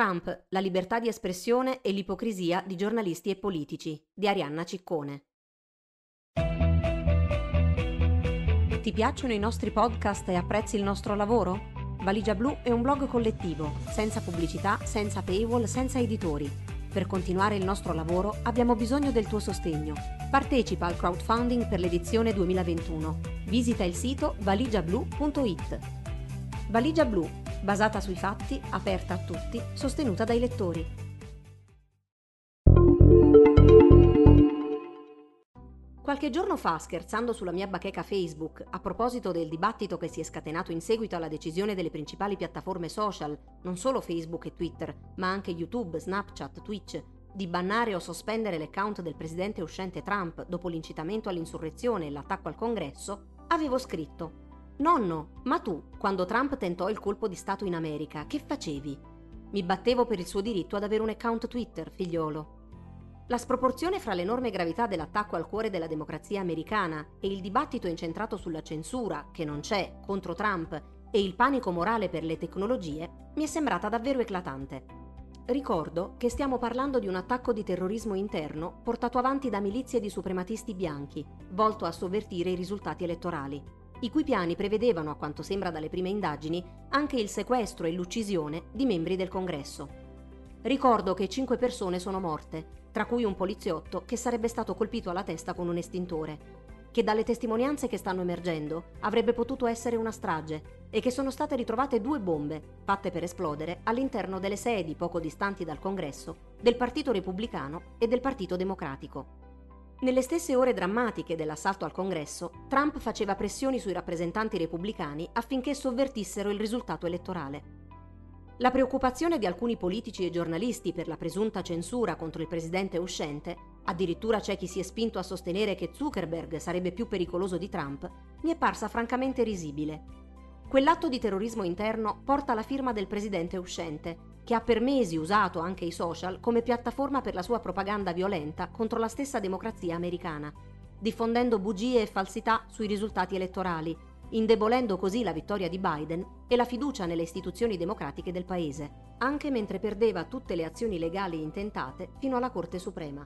Trump, la libertà di espressione e l'ipocrisia di giornalisti e politici di Arianna Ciccone. Ti piacciono i nostri podcast e apprezzi il nostro lavoro? Valigia Blu è un blog collettivo, senza pubblicità, senza paywall, senza editori. Per continuare il nostro lavoro abbiamo bisogno del tuo sostegno. Partecipa al crowdfunding per l'edizione 2021. Visita il sito valigiablu.it. Valigia Blu basata sui fatti, aperta a tutti, sostenuta dai lettori. Qualche giorno fa, scherzando sulla mia bacheca Facebook, a proposito del dibattito che si è scatenato in seguito alla decisione delle principali piattaforme social, non solo Facebook e Twitter, ma anche YouTube, Snapchat, Twitch, di bannare o sospendere l'account del presidente uscente Trump dopo l'incitamento all'insurrezione e l'attacco al congresso, avevo scritto Nonno, ma tu, quando Trump tentò il colpo di Stato in America, che facevi? Mi battevo per il suo diritto ad avere un account Twitter, figliolo. La sproporzione fra l'enorme gravità dell'attacco al cuore della democrazia americana e il dibattito incentrato sulla censura, che non c'è, contro Trump, e il panico morale per le tecnologie, mi è sembrata davvero eclatante. Ricordo che stiamo parlando di un attacco di terrorismo interno portato avanti da milizie di suprematisti bianchi, volto a sovvertire i risultati elettorali i cui piani prevedevano, a quanto sembra dalle prime indagini, anche il sequestro e l'uccisione di membri del Congresso. Ricordo che cinque persone sono morte, tra cui un poliziotto che sarebbe stato colpito alla testa con un estintore, che dalle testimonianze che stanno emergendo avrebbe potuto essere una strage e che sono state ritrovate due bombe, fatte per esplodere, all'interno delle sedi poco distanti dal Congresso del Partito Repubblicano e del Partito Democratico. Nelle stesse ore drammatiche dell'assalto al congresso, Trump faceva pressioni sui rappresentanti repubblicani affinché sovvertissero il risultato elettorale. La preoccupazione di alcuni politici e giornalisti per la presunta censura contro il presidente uscente, addirittura c'è chi si è spinto a sostenere che Zuckerberg sarebbe più pericoloso di Trump, mi è parsa francamente risibile. Quell'atto di terrorismo interno porta la firma del presidente uscente che ha per mesi usato anche i social come piattaforma per la sua propaganda violenta contro la stessa democrazia americana, diffondendo bugie e falsità sui risultati elettorali, indebolendo così la vittoria di Biden e la fiducia nelle istituzioni democratiche del paese, anche mentre perdeva tutte le azioni legali intentate fino alla Corte Suprema.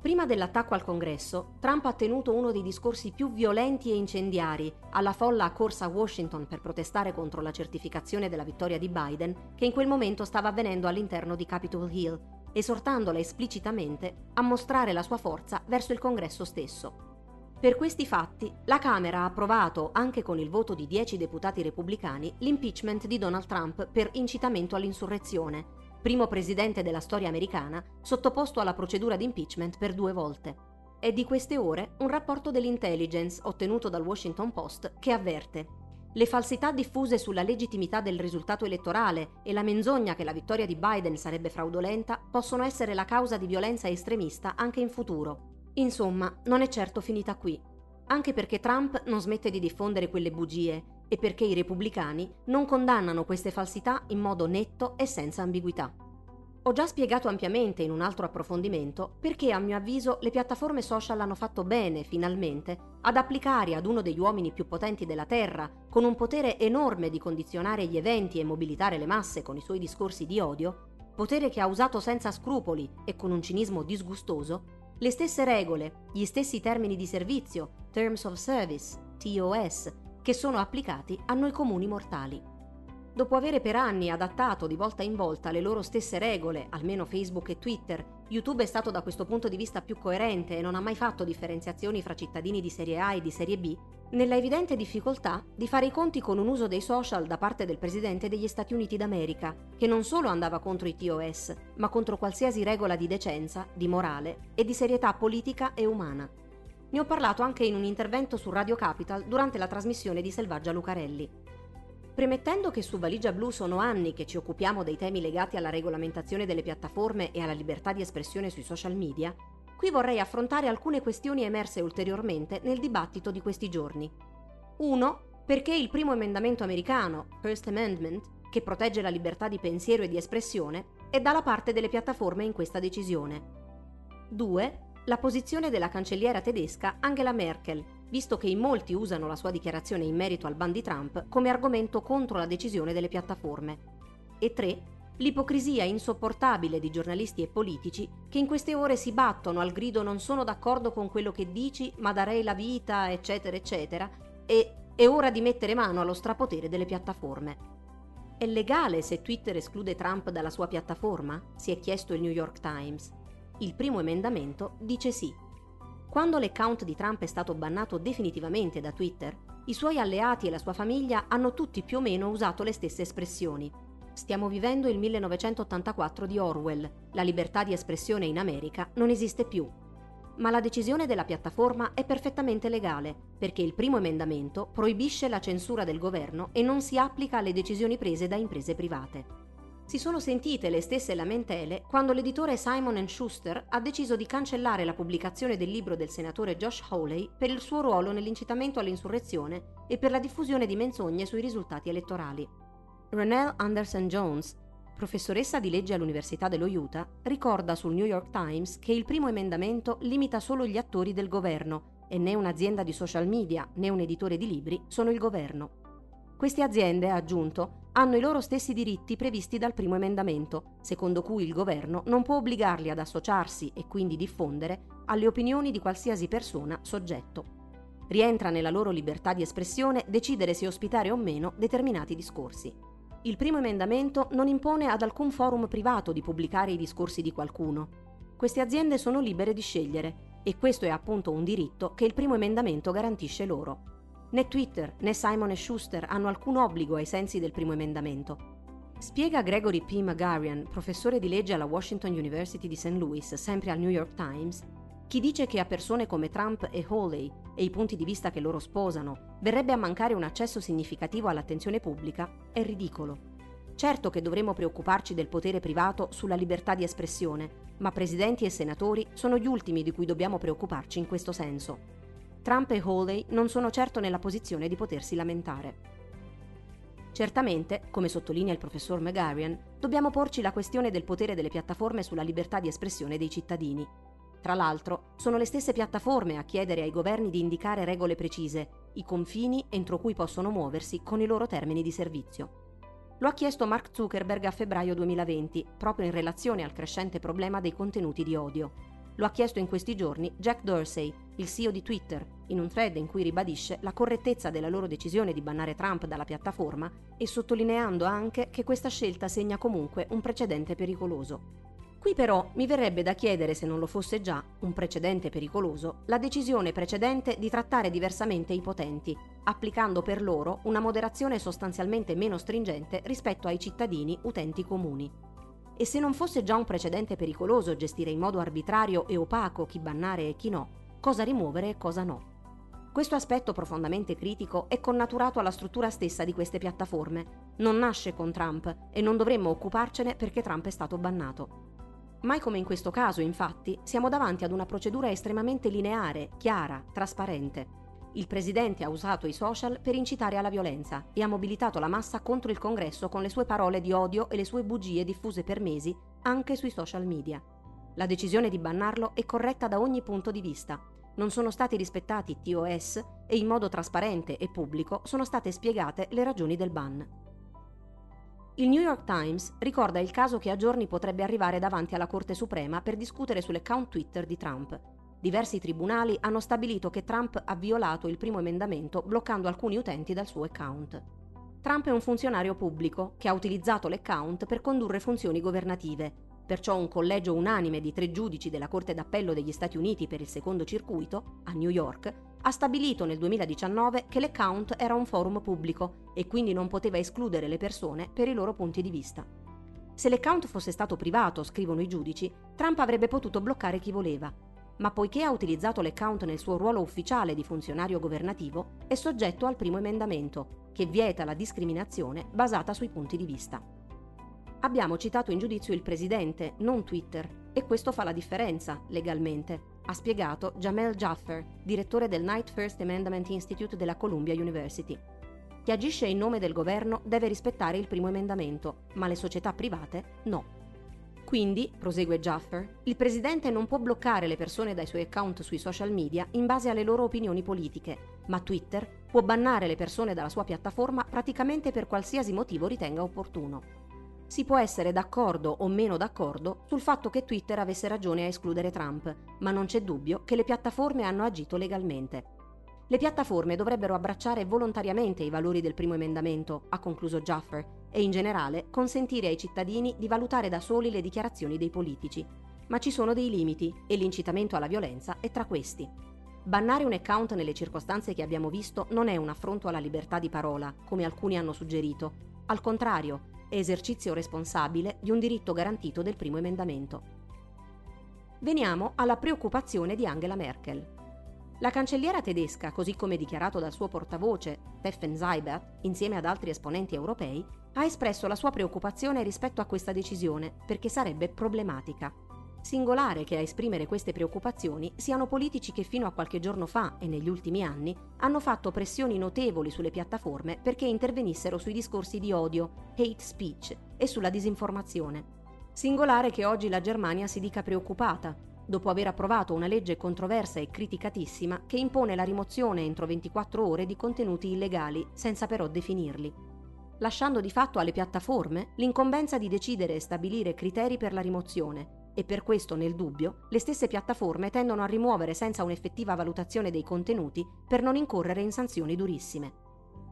Prima dell'attacco al congresso, Trump ha tenuto uno dei discorsi più violenti e incendiari alla folla accorsa a Washington per protestare contro la certificazione della vittoria di Biden, che in quel momento stava avvenendo all'interno di Capitol Hill, esortandola esplicitamente a mostrare la sua forza verso il congresso stesso. Per questi fatti, la Camera ha approvato, anche con il voto di 10 deputati repubblicani, l'impeachment di Donald Trump per incitamento all'insurrezione, primo presidente della storia americana sottoposto alla procedura di impeachment per due volte. È di queste ore un rapporto dell'intelligence ottenuto dal Washington Post che avverte le falsità diffuse sulla legittimità del risultato elettorale e la menzogna che la vittoria di Biden sarebbe fraudolenta possono essere la causa di violenza estremista anche in futuro. Insomma, non è certo finita qui. Anche perché Trump non smette di diffondere quelle bugie e perché i repubblicani non condannano queste falsità in modo netto e senza ambiguità. Ho già spiegato ampiamente in un altro approfondimento perché a mio avviso le piattaforme social hanno fatto bene, finalmente, ad applicare ad uno degli uomini più potenti della Terra, con un potere enorme di condizionare gli eventi e mobilitare le masse con i suoi discorsi di odio, potere che ha usato senza scrupoli e con un cinismo disgustoso, le stesse regole, gli stessi termini di servizio, Terms of Service, TOS, che sono applicati a noi comuni mortali. Dopo avere per anni adattato di volta in volta le loro stesse regole, almeno Facebook e Twitter, YouTube è stato da questo punto di vista più coerente e non ha mai fatto differenziazioni fra cittadini di serie A e di serie B, nella evidente difficoltà di fare i conti con un uso dei social da parte del presidente degli Stati Uniti d'America, che non solo andava contro i TOS, ma contro qualsiasi regola di decenza, di morale e di serietà politica e umana. Ne ho parlato anche in un intervento su Radio Capital durante la trasmissione di Selvaggia Lucarelli. Premettendo che su Valigia Blu sono anni che ci occupiamo dei temi legati alla regolamentazione delle piattaforme e alla libertà di espressione sui social media, qui vorrei affrontare alcune questioni emerse ulteriormente nel dibattito di questi giorni. 1. Perché il primo emendamento americano, First Amendment, che protegge la libertà di pensiero e di espressione, è dalla parte delle piattaforme in questa decisione. 2 la posizione della cancelliera tedesca Angela Merkel, visto che in molti usano la sua dichiarazione in merito al ban di Trump come argomento contro la decisione delle piattaforme. E 3. L'ipocrisia insopportabile di giornalisti e politici che in queste ore si battono al grido non sono d'accordo con quello che dici, ma darei la vita, eccetera, eccetera, e è ora di mettere mano allo strapotere delle piattaforme. È legale se Twitter esclude Trump dalla sua piattaforma? si è chiesto il New York Times. Il primo emendamento dice sì. Quando l'account di Trump è stato bannato definitivamente da Twitter, i suoi alleati e la sua famiglia hanno tutti più o meno usato le stesse espressioni. Stiamo vivendo il 1984 di Orwell, la libertà di espressione in America non esiste più, ma la decisione della piattaforma è perfettamente legale, perché il primo emendamento proibisce la censura del governo e non si applica alle decisioni prese da imprese private. Si sono sentite le stesse lamentele quando l'editore Simon Schuster ha deciso di cancellare la pubblicazione del libro del senatore Josh Hawley per il suo ruolo nell'incitamento all'insurrezione e per la diffusione di menzogne sui risultati elettorali. Renelle Anderson Jones, professoressa di legge all'Università dello Utah, ricorda sul New York Times che il primo emendamento limita solo gli attori del governo e né un'azienda di social media né un editore di libri sono il governo. Queste aziende, ha aggiunto, hanno i loro stessi diritti previsti dal primo emendamento, secondo cui il governo non può obbligarli ad associarsi e quindi diffondere alle opinioni di qualsiasi persona soggetto. Rientra nella loro libertà di espressione decidere se ospitare o meno determinati discorsi. Il primo emendamento non impone ad alcun forum privato di pubblicare i discorsi di qualcuno. Queste aziende sono libere di scegliere e questo è appunto un diritto che il primo emendamento garantisce loro. Né Twitter né Simon Schuster hanno alcun obbligo ai sensi del primo emendamento. Spiega Gregory P. Magarian, professore di legge alla Washington University di St. Louis, sempre al New York Times, chi dice che a persone come Trump e Hawley e i punti di vista che loro sposano verrebbe a mancare un accesso significativo all'attenzione pubblica è ridicolo. Certo che dovremmo preoccuparci del potere privato sulla libertà di espressione, ma presidenti e senatori sono gli ultimi di cui dobbiamo preoccuparci in questo senso. Trump e Hawley non sono certo nella posizione di potersi lamentare. Certamente, come sottolinea il professor Megarian, dobbiamo porci la questione del potere delle piattaforme sulla libertà di espressione dei cittadini tra l'altro, sono le stesse piattaforme a chiedere ai governi di indicare regole precise, i confini entro cui possono muoversi con i loro termini di servizio. Lo ha chiesto Mark Zuckerberg a febbraio 2020, proprio in relazione al crescente problema dei contenuti di odio. Lo ha chiesto in questi giorni Jack Dorsey, il CEO di Twitter, in un thread in cui ribadisce la correttezza della loro decisione di bannare Trump dalla piattaforma e sottolineando anche che questa scelta segna comunque un precedente pericoloso. Qui però mi verrebbe da chiedere, se non lo fosse già, un precedente pericoloso, la decisione precedente di trattare diversamente i potenti, applicando per loro una moderazione sostanzialmente meno stringente rispetto ai cittadini utenti comuni. E se non fosse già un precedente pericoloso gestire in modo arbitrario e opaco chi bannare e chi no, cosa rimuovere e cosa no? Questo aspetto profondamente critico è connaturato alla struttura stessa di queste piattaforme. Non nasce con Trump e non dovremmo occuparcene perché Trump è stato bannato. Mai come in questo caso, infatti, siamo davanti ad una procedura estremamente lineare, chiara, trasparente. Il presidente ha usato i social per incitare alla violenza e ha mobilitato la massa contro il congresso con le sue parole di odio e le sue bugie diffuse per mesi anche sui social media. La decisione di bannarlo è corretta da ogni punto di vista. Non sono stati rispettati TOS e in modo trasparente e pubblico sono state spiegate le ragioni del ban. Il New York Times ricorda il caso che a giorni potrebbe arrivare davanti alla Corte Suprema per discutere sull'account Twitter di Trump. Diversi tribunali hanno stabilito che Trump ha violato il primo emendamento bloccando alcuni utenti dal suo account. Trump è un funzionario pubblico che ha utilizzato l'account per condurre funzioni governative, perciò un collegio unanime di tre giudici della Corte d'Appello degli Stati Uniti per il secondo circuito, a New York, ha stabilito nel 2019 che l'account era un forum pubblico e quindi non poteva escludere le persone per i loro punti di vista. Se l'account fosse stato privato, scrivono i giudici, Trump avrebbe potuto bloccare chi voleva, ma poiché ha utilizzato l'account nel suo ruolo ufficiale di funzionario governativo, è soggetto al primo emendamento, che vieta la discriminazione basata sui punti di vista. Abbiamo citato in giudizio il presidente, non Twitter, e questo fa la differenza, legalmente, ha spiegato Jamel Jaffer, direttore del Night First Amendment Institute della Columbia University. Chi agisce in nome del governo deve rispettare il primo emendamento, ma le società private no. Quindi, prosegue Jaffer, il presidente non può bloccare le persone dai suoi account sui social media in base alle loro opinioni politiche, ma Twitter può bannare le persone dalla sua piattaforma praticamente per qualsiasi motivo ritenga opportuno. si può essere d'accordo o meno d'accordo sul fatto che Twitter avesse ragione a escludere Trump, ma non c'è dubbio che le piattaforme hanno agito legalmente. Le piattaforme dovrebbero abbracciare volontariamente i valori del primo emendamento, ha concluso Jaffer, e in generale consentire ai cittadini di valutare da soli le dichiarazioni dei politici. Ma ci sono dei limiti e l'incitamento alla violenza è tra questi. Bannare un account nelle circostanze che abbiamo visto non è un affronto alla libertà di parola, come alcuni hanno suggerito. Al contrario, è esercizio responsabile di un diritto garantito del primo emendamento. Veniamo alla preoccupazione di Angela Merkel. La cancelliera tedesca, così come dichiarato dal suo portavoce, Steffen Seibert, insieme ad altri esponenti europei, ha espresso la sua preoccupazione rispetto a questa decisione perché sarebbe problematica. Singolare che a esprimere queste preoccupazioni siano politici che fino a qualche giorno fa e negli ultimi anni hanno fatto pressioni notevoli sulle piattaforme perché intervenissero sui discorsi di odio, hate speech e sulla disinformazione. Singolare che oggi la Germania si dica preoccupata, dopo aver approvato una legge controversa e criticatissima che impone la rimozione entro 24 ore di contenuti illegali, senza però definirli. Lasciando di fatto alle piattaforme l'incombenza di decidere e stabilire criteri per la rimozione, e per questo, nel dubbio, le stesse piattaforme tendono a rimuovere senza un'effettiva valutazione dei contenuti per non incorrere in sanzioni durissime.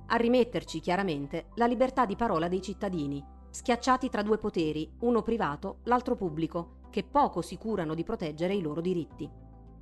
A rimetterci, chiaramente, la libertà di parola dei cittadini, schiacciati tra due poteri, uno privato, l'altro pubblico, che poco si curano di proteggere i loro diritti.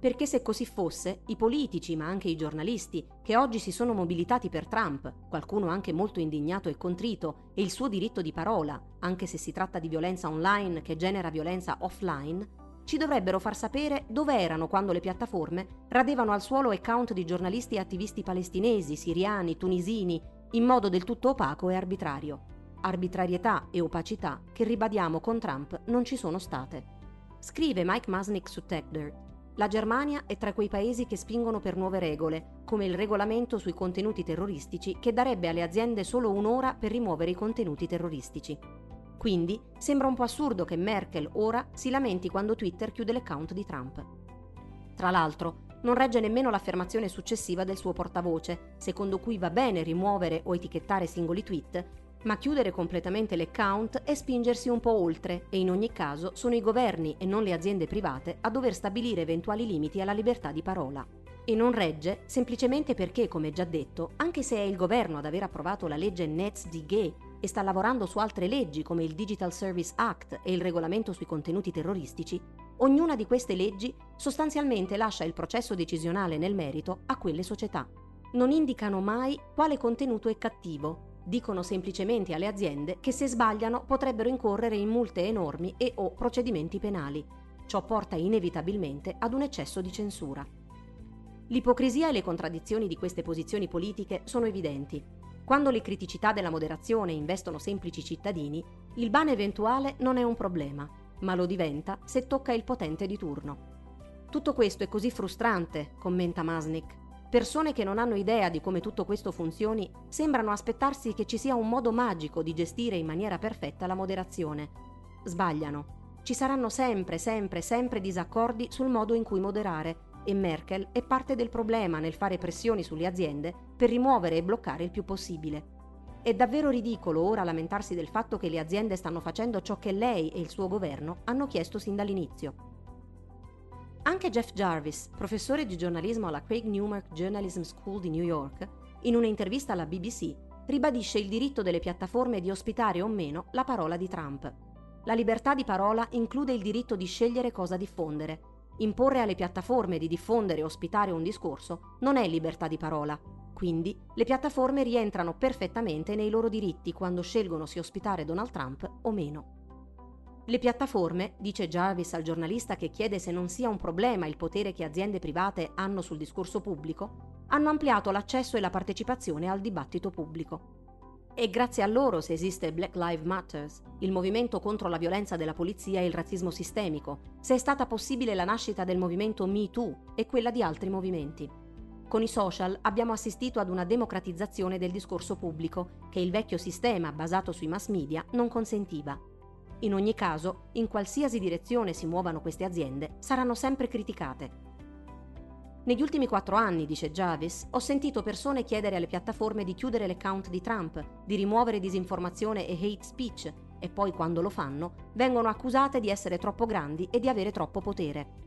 Perché se così fosse, i politici, ma anche i giornalisti, che oggi si sono mobilitati per Trump, qualcuno anche molto indignato e contrito, e il suo diritto di parola, anche se si tratta di violenza online che genera violenza offline, ci dovrebbero far sapere dove erano quando le piattaforme radevano al suolo account di giornalisti e attivisti palestinesi, siriani, tunisini, in modo del tutto opaco e arbitrario. Arbitrarietà e opacità che ribadiamo con Trump non ci sono state. Scrive Mike Masnick su TechDirt. La Germania è tra quei paesi che spingono per nuove regole, come il regolamento sui contenuti terroristici che darebbe alle aziende solo un'ora per rimuovere i contenuti terroristici. Quindi sembra un po' assurdo che Merkel ora si lamenti quando Twitter chiude l'account di Trump. Tra l'altro, non regge nemmeno l'affermazione successiva del suo portavoce, secondo cui va bene rimuovere o etichettare singoli tweet, ma chiudere completamente l'account è spingersi un po' oltre e in ogni caso sono i governi e non le aziende private a dover stabilire eventuali limiti alla libertà di parola. E non regge semplicemente perché, come già detto, anche se è il governo ad aver approvato la legge NetzDG e sta lavorando su altre leggi come il Digital Service Act e il regolamento sui contenuti terroristici, ognuna di queste leggi sostanzialmente lascia il processo decisionale nel merito a quelle società. Non indicano mai quale contenuto è cattivo Dicono semplicemente alle aziende che se sbagliano potrebbero incorrere in multe enormi e o procedimenti penali. Ciò porta inevitabilmente ad un eccesso di censura. L'ipocrisia e le contraddizioni di queste posizioni politiche sono evidenti. Quando le criticità della moderazione investono semplici cittadini, il ban eventuale non è un problema, ma lo diventa se tocca il potente di turno. Tutto questo è così frustrante, commenta Masnik, Persone che non hanno idea di come tutto questo funzioni sembrano aspettarsi che ci sia un modo magico di gestire in maniera perfetta la moderazione. Sbagliano. Ci saranno sempre, sempre, sempre disaccordi sul modo in cui moderare e Merkel è parte del problema nel fare pressioni sulle aziende per rimuovere e bloccare il più possibile. È davvero ridicolo ora lamentarsi del fatto che le aziende stanno facendo ciò che lei e il suo governo hanno chiesto sin dall'inizio. Anche Jeff Jarvis, professore di giornalismo alla Craig Newmark Journalism School di New York, in un'intervista alla BBC, ribadisce il diritto delle piattaforme di ospitare o meno la parola di Trump. La libertà di parola include il diritto di scegliere cosa diffondere. Imporre alle piattaforme di diffondere o ospitare un discorso non è libertà di parola. Quindi le piattaforme rientrano perfettamente nei loro diritti quando scelgono se ospitare Donald Trump o meno. Le piattaforme, dice Jarvis al giornalista che chiede se non sia un problema il potere che aziende private hanno sul discorso pubblico, hanno ampliato l'accesso e la partecipazione al dibattito pubblico. E grazie a loro se esiste Black Lives Matter, il movimento contro la violenza della polizia e il razzismo sistemico, se è stata possibile la nascita del movimento Me Too e quella di altri movimenti. Con i social abbiamo assistito ad una democratizzazione del discorso pubblico che il vecchio sistema basato sui mass media non consentiva. In ogni caso, in qualsiasi direzione si muovano queste aziende, saranno sempre criticate. Negli ultimi quattro anni, dice Jarvis, ho sentito persone chiedere alle piattaforme di chiudere l'account di Trump, di rimuovere disinformazione e hate speech, e poi quando lo fanno vengono accusate di essere troppo grandi e di avere troppo potere.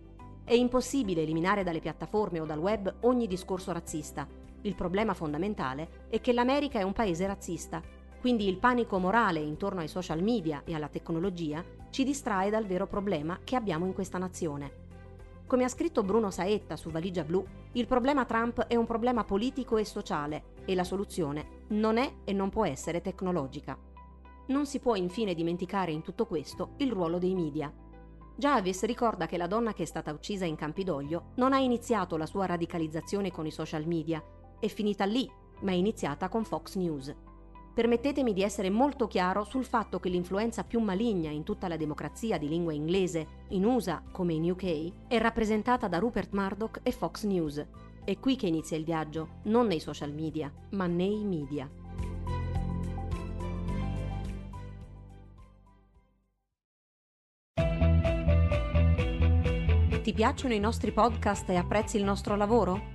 È impossibile eliminare dalle piattaforme o dal web ogni discorso razzista. Il problema fondamentale è che l'America è un paese razzista, quindi il panico morale intorno ai social media e alla tecnologia ci distrae dal vero problema che abbiamo in questa nazione. Come ha scritto Bruno Saetta su Valigia Blu, il problema Trump è un problema politico e sociale e la soluzione non è e non può essere tecnologica. Non si può infine dimenticare in tutto questo il ruolo dei media. Javis ricorda che la donna che è stata uccisa in Campidoglio non ha iniziato la sua radicalizzazione con i social media, è finita lì, ma è iniziata con Fox News permettetemi di essere molto chiaro sul fatto che l'influenza più maligna in tutta la democrazia di lingua inglese, in USA come in UK, è rappresentata da Rupert Murdoch e Fox News. È qui che inizia il viaggio, non nei social media, ma nei media. Ti piacciono i nostri podcast e apprezzi il nostro lavoro?